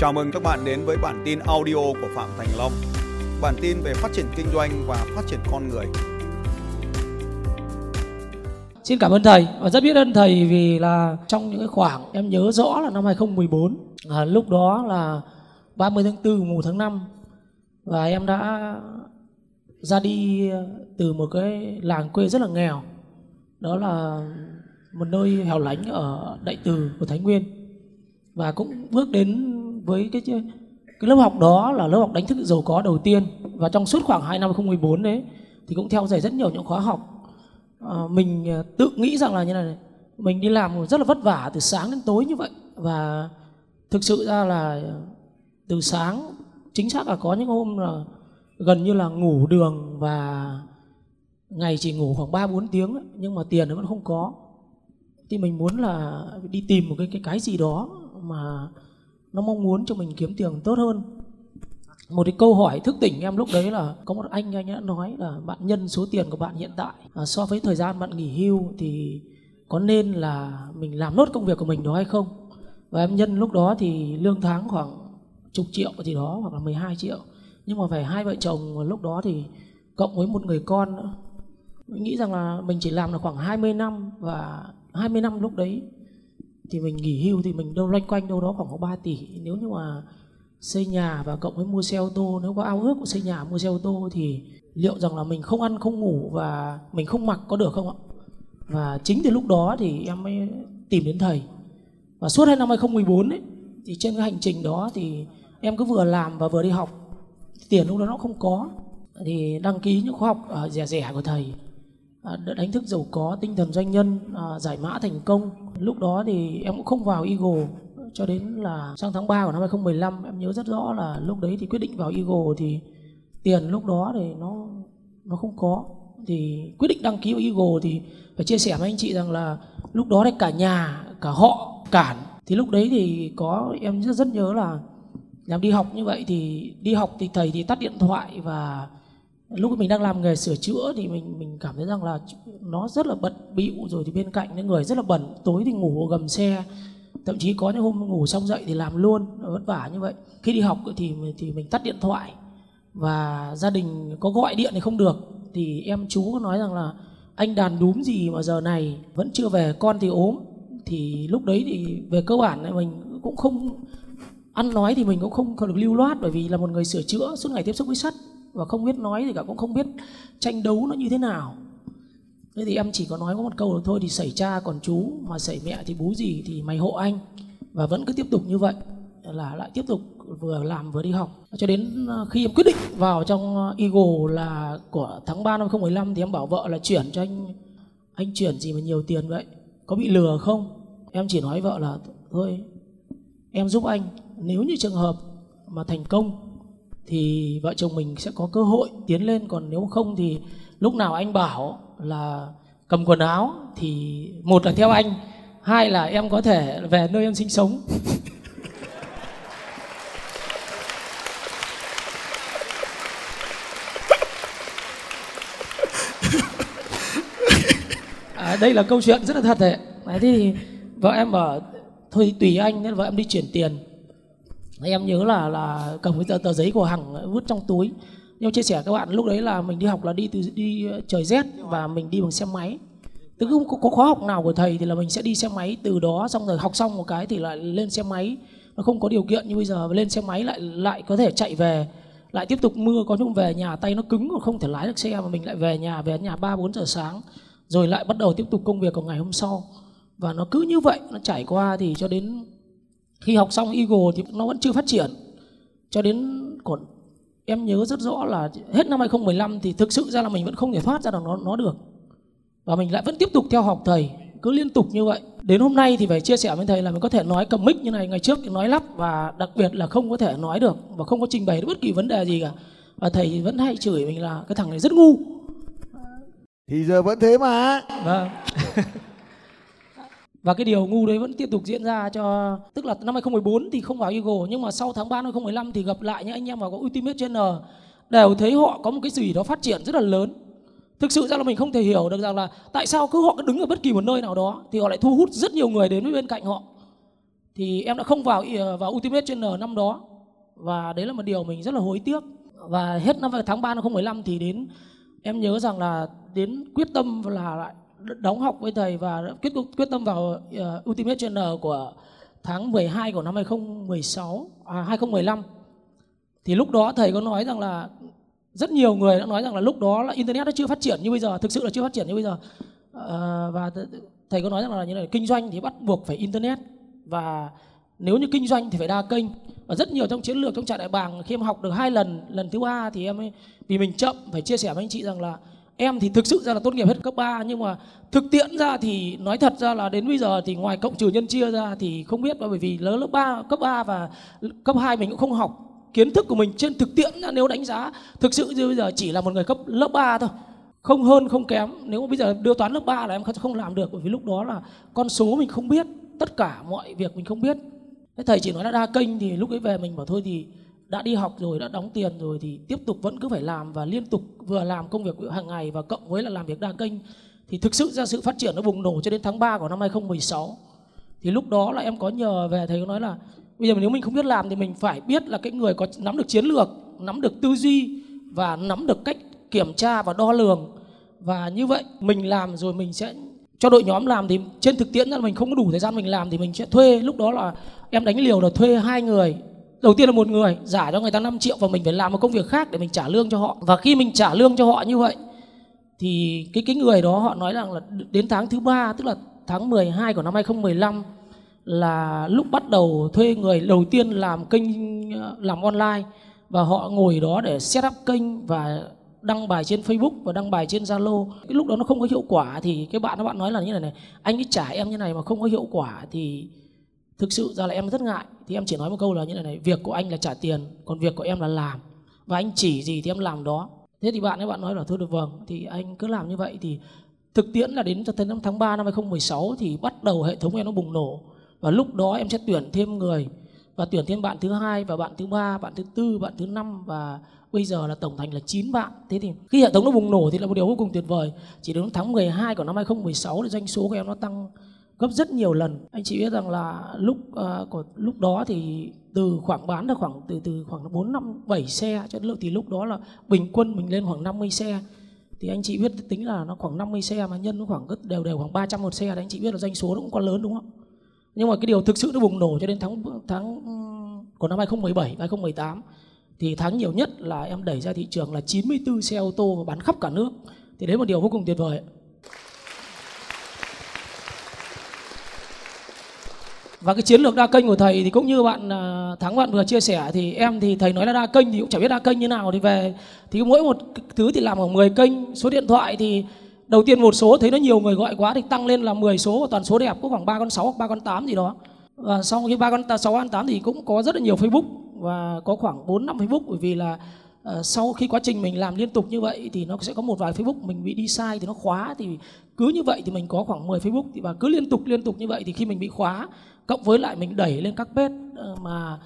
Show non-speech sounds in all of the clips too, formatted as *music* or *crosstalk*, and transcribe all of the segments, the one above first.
Chào mừng các bạn đến với bản tin audio của Phạm Thành Long. Bản tin về phát triển kinh doanh và phát triển con người. Xin cảm ơn thầy và rất biết ơn thầy vì là trong những cái khoảng em nhớ rõ là năm 2014 à, lúc đó là 30 tháng 4 mùa tháng 5 và em đã ra đi à, từ một cái làng quê rất là nghèo đó là một nơi hẻo lánh ở Đại Từ của Thái Nguyên và cũng bước đến với cái cái lớp học đó là lớp học đánh thức giàu có đầu tiên. Và trong suốt khoảng 2 năm 2014 đấy thì cũng theo dạy rất nhiều những khóa học. À, mình à, tự nghĩ rằng là như này mình đi làm rất là vất vả từ sáng đến tối như vậy. Và thực sự ra là từ sáng chính xác là có những hôm là gần như là ngủ đường và ngày chỉ ngủ khoảng 3 4 tiếng nhưng mà tiền nó vẫn không có. Thì mình muốn là đi tìm một cái cái cái gì đó mà nó mong muốn cho mình kiếm tiền tốt hơn. Một cái câu hỏi thức tỉnh em lúc đấy là có một anh anh đã nói là bạn nhân số tiền của bạn hiện tại à, so với thời gian bạn nghỉ hưu thì có nên là mình làm nốt công việc của mình đó hay không? Và em nhân lúc đó thì lương tháng khoảng chục triệu gì đó hoặc là 12 triệu nhưng mà phải hai vợ chồng lúc đó thì cộng với một người con nữa mình nghĩ rằng là mình chỉ làm được khoảng 20 năm và 20 năm lúc đấy thì mình nghỉ hưu thì mình đâu, loanh quanh đâu đó khoảng có 3 tỷ. Nếu như mà xây nhà và cộng với mua xe ô tô, nếu có ao ước của xây nhà, mua xe ô tô thì liệu rằng là mình không ăn không ngủ và mình không mặc có được không ạ? Và chính từ lúc đó thì em mới tìm đến thầy. Và suốt hai năm 2014 ấy, thì trên cái hành trình đó thì em cứ vừa làm và vừa đi học. Tiền lúc đó nó không có. Thì đăng ký những khóa học ở rẻ rẻ của thầy uh, đánh thức giàu có tinh thần doanh nhân à, giải mã thành công. Lúc đó thì em cũng không vào Eagle cho đến là sang tháng 3 của năm 2015 em nhớ rất rõ là lúc đấy thì quyết định vào Eagle thì tiền lúc đó thì nó nó không có. Thì quyết định đăng ký vào Eagle thì phải chia sẻ với anh chị rằng là lúc đó thì cả nhà cả họ cản. Thì lúc đấy thì có em rất rất nhớ là làm đi học như vậy thì đi học thì thầy thì tắt điện thoại và lúc mình đang làm nghề sửa chữa thì mình mình cảm thấy rằng là nó rất là bận bịu, rồi thì bên cạnh những người rất là bẩn tối thì ngủ gầm xe. Thậm chí có những hôm ngủ xong dậy thì làm luôn vất vả như vậy. Khi đi học thì thì mình tắt điện thoại. Và gia đình có gọi điện thì không được. Thì em chú có nói rằng là anh đàn đúm gì mà giờ này vẫn chưa về, con thì ốm. Thì lúc đấy thì về cơ bản này mình cũng không, ăn nói thì mình cũng không được lưu loát bởi vì là một người sửa chữa, suốt ngày tiếp xúc với sắt và không biết nói thì cả cũng không biết tranh đấu nó như thế nào. Thế thì em chỉ có nói có một câu là thôi, thì xảy cha còn chú, mà xảy mẹ thì bú gì thì mày hộ anh. Và vẫn cứ tiếp tục như vậy là lại tiếp tục vừa làm vừa đi học. Cho đến ờ, khi em quyết định vào trong ờ, Eagle là của tháng 3 năm 2015 thì em bảo vợ là chuyển cho anh anh chuyển gì mà nhiều tiền vậy? Có bị lừa không? Em chỉ nói vợ là, thôi, em giúp anh, nếu như trường hợp mà thành công thì vợ chồng mình sẽ có cơ hội tiến lên. Còn nếu không thì lúc nào anh bảo là cầm quần áo thì một là theo anh hai là em có thể về nơi em sinh sống. À, đây là câu chuyện rất là thật đấy. Đấy thì vợ em bảo thôi tùy anh nên vợ em đi chuyển tiền em nhớ là là cầm cái tờ, tờ giấy của hằng vứt trong túi. Nhưng chia sẻ các bạn lúc đấy là mình đi học là đi từ đi ờ, trời rét và mình đi bằng xe máy. Tức có, có khóa học nào của thầy thì là mình sẽ đi xe máy từ đó xong rồi học xong một cái thì lại lên xe máy. Nó không có điều kiện như bây giờ lên xe máy lại lại có thể chạy về lại tiếp tục mưa có lúc về nhà tay nó cứng không thể lái được xe mà mình lại về nhà về nhà ba bốn giờ sáng rồi lại bắt đầu tiếp tục công việc của ngày hôm sau. Và nó cứ như vậy nó trải qua thì cho đến khi học xong Eagle thì nó vẫn chưa phát triển. Cho đến còn em nhớ rất rõ là hết năm 2015 thì thực sự ra là mình vẫn không thể thoát ra được nó nó được. Và mình lại vẫn tiếp tục theo học thầy cứ liên tục như vậy. Đến hôm nay thì phải chia sẻ với thầy là mình có thể nói cầm mic như này ngày trước thì nói lắp và đặc biệt là không có thể nói được và không có trình bày được bất kỳ vấn đề gì cả. Và thầy vẫn hay chửi mình là cái thằng này rất ngu. Thì giờ vẫn thế mà. Vâng *laughs* và cái điều ngu đấy vẫn tiếp tục diễn ra cho, tức là năm 2014 thì không vào Eagle, nhưng mà sau tháng 3 năm 2015 thì gặp lại những anh em vào có Ultimate Channel đều thấy họ có một cái gì đó phát triển rất là lớn. Thực sự ra là mình không thể hiểu được rằng là tại sao cứ họ cứ đứng ở bất kỳ một nơi nào đó thì họ lại thu hút rất nhiều người đến với bên cạnh họ. Thì em đã không vào ờ, vào Ultimate Channel năm đó, và đấy là một điều mình rất là hối tiếc. Và hết năm tháng 3 năm 2015 thì đến, em nhớ rằng là đến quyết tâm là lại đóng học với thầy và quyết quyết tâm vào uh, Ultimate Channel của tháng 12 của năm 2016 à 2015 thì lúc đó thầy có nói rằng là rất nhiều người đã nói rằng là lúc đó là internet nó chưa phát triển như bây giờ thực sự là chưa phát triển như bây giờ. À, và thầy có nói rằng là như này kinh doanh thì bắt buộc phải internet và nếu như kinh doanh thì phải đa kênh. Và rất nhiều trong chiến lược trong trại đại bàng khi em học được hai lần lần thứ ba thì em ấy, vì mình chậm phải chia sẻ với anh chị rằng là em thì thực sự ra là tốt nghiệp hết cấp 3 nhưng mà thực tiễn ra thì nói thật ra là đến bây giờ thì ngoài cộng trừ nhân chia ra thì không biết bởi vì lớp lớp 3, cấp 3 và cấp 2 mình cũng không học. Kiến thức của mình trên thực tiễn nếu đánh giá thực sự như bây giờ chỉ là một người cấp lớp 3 thôi. Không hơn không kém. Nếu mà bây giờ đưa toán lớp 3 là em không làm được bởi vì lúc đó là con số mình không biết tất cả mọi việc mình không biết. Thế thầy chỉ nói là đa kênh thì lúc ấy về mình bảo thôi thì đã đi học rồi, đã đóng tiền rồi thì tiếp tục vẫn cứ phải làm và liên tục vừa làm công việc hàng ngày và cộng với là làm việc đa kênh. Thì thực sự ra sự phát triển nó bùng nổ cho đến tháng 3 của năm 2016 thì lúc đó là em có nhờ về thầy có nói là bây giờ nếu mình không biết làm thì mình phải biết là cái người có nắm được chiến lược, nắm được tư duy và nắm được cách kiểm tra và đo lường. Và như vậy mình làm rồi mình sẽ cho đội nhóm làm thì trên thực tiễn là mình không có đủ thời gian mình làm thì mình sẽ thuê. Lúc đó là em đánh liều là thuê hai người đầu tiên là một người giả cho người ta 5 triệu và mình phải làm một công việc khác để mình trả lương cho họ và khi mình trả lương cho họ như vậy thì cái cái người đó họ nói rằng là đến tháng thứ ba tức là tháng 12 của năm 2015 là lúc bắt đầu thuê người đầu tiên làm kênh ờ, làm online và họ ngồi đó để set up kênh và đăng bài trên Facebook và đăng bài trên Zalo. Cái lúc đó nó không có hiệu quả thì cái bạn các bạn nói là như này này, anh ấy trả em như này mà không có hiệu quả thì thực sự ra là em rất ngại. Thì em chỉ nói một câu là như này này, việc của anh là trả tiền, còn việc của em là làm. Và anh chỉ gì thì em làm đó. Thế thì bạn ấy, bạn nói là thôi được vâng. Thì anh cứ làm như vậy thì thực tiễn là đến tới năm tháng 3 năm 2016 thì bắt đầu hệ thống em nó bùng nổ. Và lúc đó em sẽ tuyển thêm người và tuyển thêm bạn thứ hai và bạn thứ ba, bạn thứ tư, bạn thứ năm và bây giờ là tổng thành là 9 bạn. Thế thì khi hệ thống nó bùng nổ thì là một điều vô cùng tuyệt vời. Chỉ đến tháng 12 của năm 2016 thì doanh số của em nó tăng gấp rất nhiều lần. Anh chị biết rằng là lúc uh, của lúc đó thì từ khoảng bán được khoảng từ từ khoảng bốn năm bảy xe cho đến thì lúc đó là bình quân mình lên khoảng 50 xe. Thì anh chị biết tính là nó khoảng 50 xe mà nhân nó khoảng đều đều khoảng 300 một xe thì anh chị biết là doanh số nó cũng còn lớn đúng không nhưng mà cái điều thực sự nó bùng nổ cho đến tháng tháng của năm 2017 2018 thì tháng nhiều nhất là em đẩy ra thị trường là 94 xe ô tô và bán khắp cả nước. Thì đấy là một điều vô cùng tuyệt vời và cái chiến lược đa kênh của thầy thì cũng như bạn à, thắng bạn vừa chia sẻ thì em thì thầy nói là đa kênh thì cũng chẳng biết đa kênh như nào. Thì về, thì mỗi một thứ thì làm khoảng 10 kênh, số điện thoại thì đầu tiên một số thấy nó nhiều người gọi quá thì tăng lên là 10 số và toàn số đẹp, có khoảng ba con sáu hoặc ba con tám gì đó. Và sau khi ba con sáu con tám thì cũng có rất là nhiều Facebook và có khoảng 4 năm Facebook bởi vì là uh, sau khi quá trình mình làm liên tục như vậy thì nó sẽ có một vài Facebook mình bị đi sai thì nó khóa thì cứ như vậy thì mình có khoảng 10 Facebook và cứ liên tục liên tục như vậy thì khi mình bị khóa cộng với lại mình đẩy lên các page ờ, mà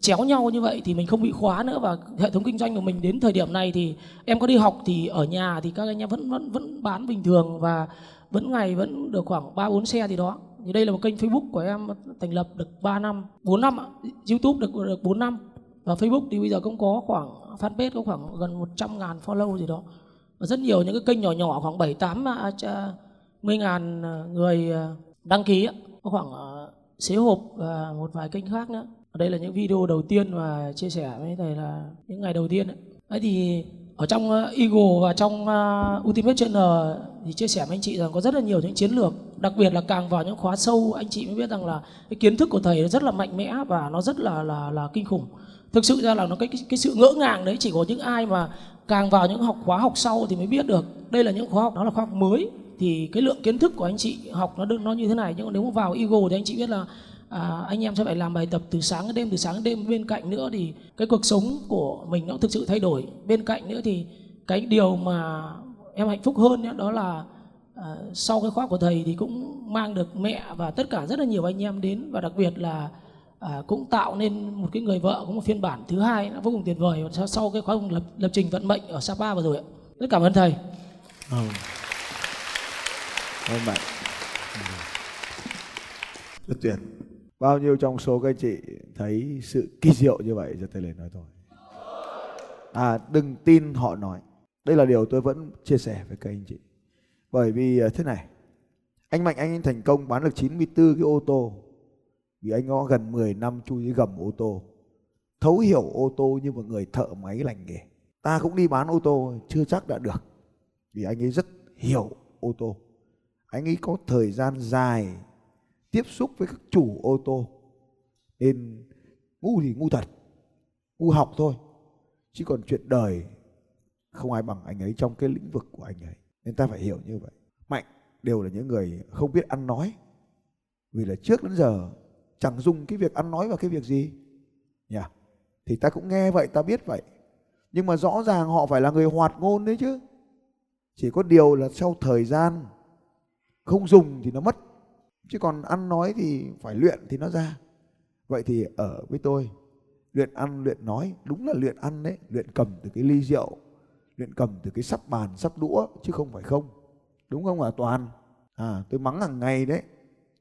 chéo nhau như vậy thì mình không bị khóa nữa. Và hệ thống kinh doanh của mình đến thời điểm này thì em có đi học thì ở nhà thì các anh em vẫn vẫn vẫn bán bình thường và vẫn ngày vẫn được khoảng ba bốn xe thì đó. Thì đây là một kênh Facebook của em thành lập được 3 năm 4 năm YouTube được được 4 năm và Facebook thì bây giờ cũng có khoảng fanpage có khoảng gần 100 ngàn follow gì đó. Và rất nhiều những cái kênh nhỏ nhỏ, khoảng 7 8 10 ngàn à, người à, đăng ký có khoảng à, xế hộp và một vài kênh khác nữa. Đây là những video đầu tiên và chia sẻ với thầy là những ngày đầu tiên ấy. Thì ở trong Eagle và trong Ultimate Channel thì chia sẻ với anh chị rằng có rất là nhiều những chiến lược. Đặc biệt là càng vào những khóa sâu, anh chị mới biết rằng là cái kiến thức của thầy rất là mạnh mẽ và nó rất là là là kinh khủng thực sự ra là nó cái, cái cái sự ngỡ ngàng đấy chỉ có những ai mà càng vào những học khóa học sau thì mới biết được. Đây là những khóa học đó là khóa học mới. Thì cái lượng kiến thức của anh chị học nó đừng nó như thế này. Nhưng mà nếu mà vào Eagle thì anh chị biết là à, anh em sẽ phải làm bài tập từ sáng đến đêm từ sáng đến đêm. Bên cạnh nữa thì cái cuộc sống của mình nó thực sự thay đổi. Bên cạnh nữa thì cái điều mà em hạnh phúc hơn đó là à, sau cái khóa của thầy thì cũng mang được mẹ và tất cả rất là nhiều anh em đến. Và đặc biệt là à, cũng tạo nên một cái người vợ có một phiên bản thứ hai nó vô cùng tuyệt vời. Sau, sau cái khóa lập, lập trình vận mệnh ở Sapa vừa rồi ạ. Rất cảm ơn thầy. Ừ. ơn bạn. Rất tuyệt. Bao nhiêu trong số các anh chị thấy sự kỳ diệu như vậy giơ tay lên nói thôi. À đừng tin họ nói. Đây là điều tôi vẫn chia sẻ với các anh chị. Bởi vì à, thế này. Anh mạnh anh thành công bán được 94 cái ô tô vì anh có gần 10 năm chui dưới gầm ô tô. Thấu hiểu ô tô như một người thợ máy lành nghề. Ta cũng đi bán ô tô, chưa chắc đã được. Vì anh ấy rất hiểu ô tô. Anh ấy có thời gian dài tiếp xúc với các chủ ô tô. Nên ngu thì ngu thật, ngu học thôi. Chứ còn chuyện đời, không ai bằng anh ấy trong cái lĩnh vực của anh ấy. Nên ta phải hiểu như vậy. Mạnh đều là những người không biết ăn nói. Vì là trước đến giờ chẳng dùng cái việc ăn nói vào cái việc gì? Nhỉ? Thì ta cũng nghe vậy, ta biết vậy. Nhưng mà rõ ràng họ phải là người hoạt ngôn đấy chứ. Chỉ có điều là sau thời gian không dùng thì nó mất. Chứ còn ăn nói thì phải luyện thì nó ra. Vậy thì ở với tôi, luyện ăn, luyện nói, đúng là luyện ăn đấy. Luyện cầm từ cái ly rượu, luyện cầm từ cái sắp bàn, sắp đũa, chứ không phải không. Đúng không ạ? Toàn. À tôi mắng hàng ngày đấy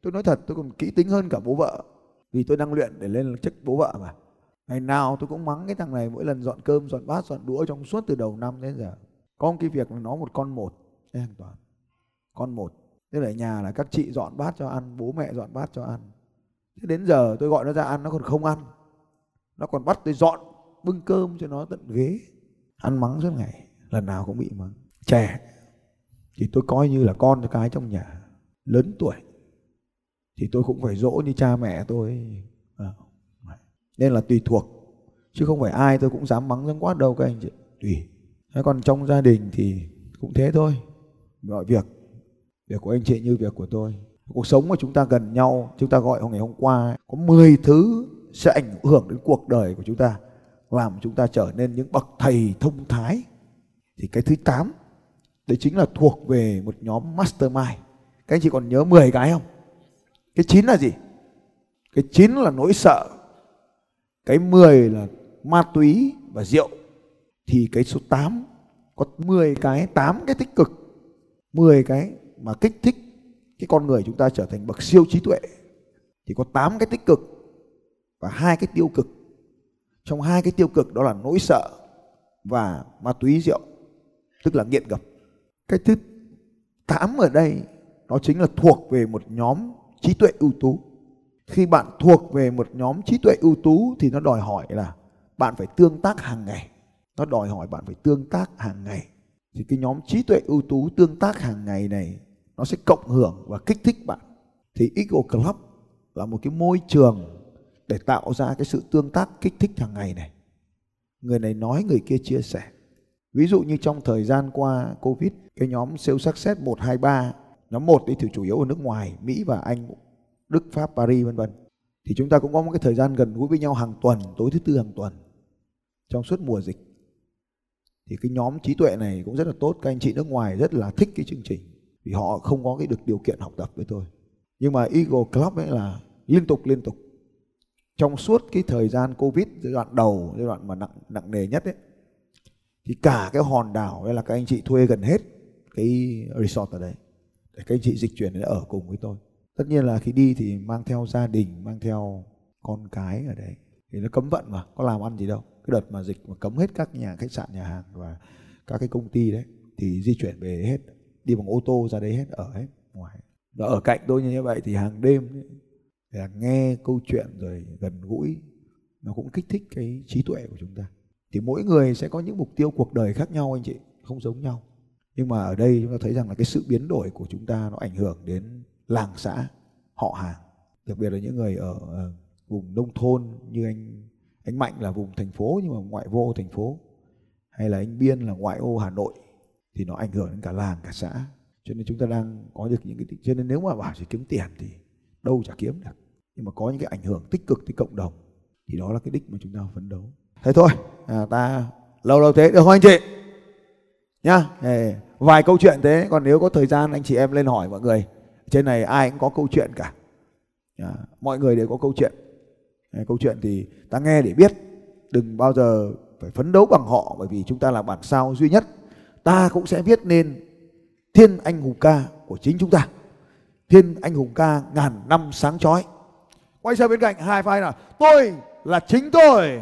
tôi nói thật, tôi còn kỹ tính hơn cả bố vợ. Vì tôi đang luyện để lên chức bố vợ mà. Ngày nào tôi cũng mắng cái thằng này mỗi lần dọn cơm, dọn bát, dọn đũa trong suốt từ đầu năm đến giờ. Có một cái việc là nó một con một. Đấy hàng toàn. Con một. Thế ở nhà là các chị dọn bát cho ăn, bố mẹ dọn bát cho ăn. Thế đến giờ tôi gọi nó ra ăn, nó còn không ăn. Nó còn bắt tôi dọn bưng cơm cho nó tận ghế. Ăn mắng suốt ngày. Lần nào cũng bị mắng. Trẻ. Thì tôi coi như là con cái trong nhà. Lớn tuổi thì tôi cũng phải dỗ như cha mẹ tôi. À, nên là tùy thuộc chứ không phải ai tôi cũng dám mắng dám quát đâu các anh chị. Tùy. Thế còn trong gia đình thì cũng thế thôi. Mọi việc việc của anh chị như việc của tôi. Cuộc sống mà chúng ta gần nhau chúng ta gọi ngày hôm qua có 10 thứ sẽ ảnh hưởng đến cuộc đời của chúng ta làm chúng ta trở nên những bậc thầy thông thái. Thì cái thứ 8 đấy chính là thuộc về một nhóm mastermind. Các anh chị còn nhớ 10 cái không? Cái 9 là gì? Cái 9 là nỗi sợ. Cái 10 là ma túy và rượu. Thì cái số 8 có 10 cái 8 cái tích cực 10 cái mà kích thích cái con người chúng ta trở thành bậc siêu trí tuệ. Thì có 8 cái tích cực và hai cái tiêu cực. Trong hai cái tiêu cực đó là nỗi sợ và ma túy, rượu, tức là nghiện ngập. Cái thứ 8 ở đây, nó chính là thuộc về một nhóm trí tuệ ưu tú. Khi bạn thuộc về một nhóm trí tuệ ưu tú thì nó đòi hỏi là bạn phải tương tác hàng ngày. Nó đòi hỏi bạn phải tương tác hàng ngày. Thì cái nhóm trí tuệ ưu tú tương tác hàng ngày này, nó sẽ cộng hưởng và kích thích bạn. Thì Eagle Club là một cái môi trường để tạo ra cái sự tương tác kích thích hàng ngày này. Người này nói, người kia chia sẻ. Ví dụ như trong thời gian qua covid, cái nhóm siêu sắc xét 123 nhóm 1 thì chủ yếu ở nước ngoài, Mỹ và Anh, Đức, Pháp, Paris, vân vân. Thì chúng ta cũng có một cái thời gian gần gũi với nhau hàng tuần, tối thứ tư hàng tuần, trong suốt mùa dịch. Thì cái nhóm trí tuệ này cũng rất là tốt, các anh chị nước ngoài rất là thích cái chương trình, vì họ không có cái được điều kiện học tập với tôi. Nhưng mà Eagle Club ấy là liên tục liên tục. Trong suốt cái thời gian Covid, giai đoạn đầu, giai đoạn mà nặng nặng nề nhất ấy, thì cả cái hòn đảo hay là các anh chị thuê gần hết cái resort ở đấy để các anh chị dịch chuyển để ở cùng với tôi. Tất nhiên là khi đi thì mang theo gia đình mang theo con cái ở đấy. Thì nó cấm vận mà có làm ăn gì đâu. Cái đợt mà dịch mà cấm hết các nhà khách sạn nhà hàng và các cái công ty đấy thì di chuyển về hết. Đi bằng ô tô ra đấy hết ở hết ngoài. Và ở cạnh tôi như vậy thì hàng đêm ấy, là nghe câu chuyện rồi gần gũi nó cũng kích thích cái trí tuệ của chúng ta. Thì mỗi người sẽ có những mục tiêu cuộc đời khác nhau anh chị không giống nhau nhưng mà ở đây chúng ta thấy rằng là cái sự biến đổi của chúng ta nó ảnh hưởng đến làng xã họ hàng. Đặc biệt là những người ở ờ, vùng nông thôn như anh anh mạnh là vùng thành phố nhưng mà ngoại vô thành phố. Hay là anh biên là ngoại ô hà nội thì nó ảnh hưởng đến cả làng cả xã. Cho nên chúng ta đang có được những cái cho nên nếu mà bảo chỉ kiếm tiền thì đâu chả kiếm được. Nhưng mà có những cái ảnh hưởng tích cực tới cộng đồng thì đó là cái đích mà chúng ta phấn đấu. Thế thôi à, ta lâu lâu thế được không anh chị? Nhá. Vài câu chuyện thế. Còn nếu có thời gian anh chị em lên hỏi mọi người. Trên này ai cũng có câu chuyện cả. À, mọi người đều có câu chuyện. À, câu chuyện thì ta nghe để biết. Đừng bao giờ phải phấn đấu bằng họ bởi vì chúng ta là bản sao duy nhất. Ta cũng sẽ viết nên thiên anh hùng ca của chính chúng ta. Thiên anh hùng ca ngàn năm sáng chói. Quay sang bên cạnh hai vai nào. Tôi là chính tôi.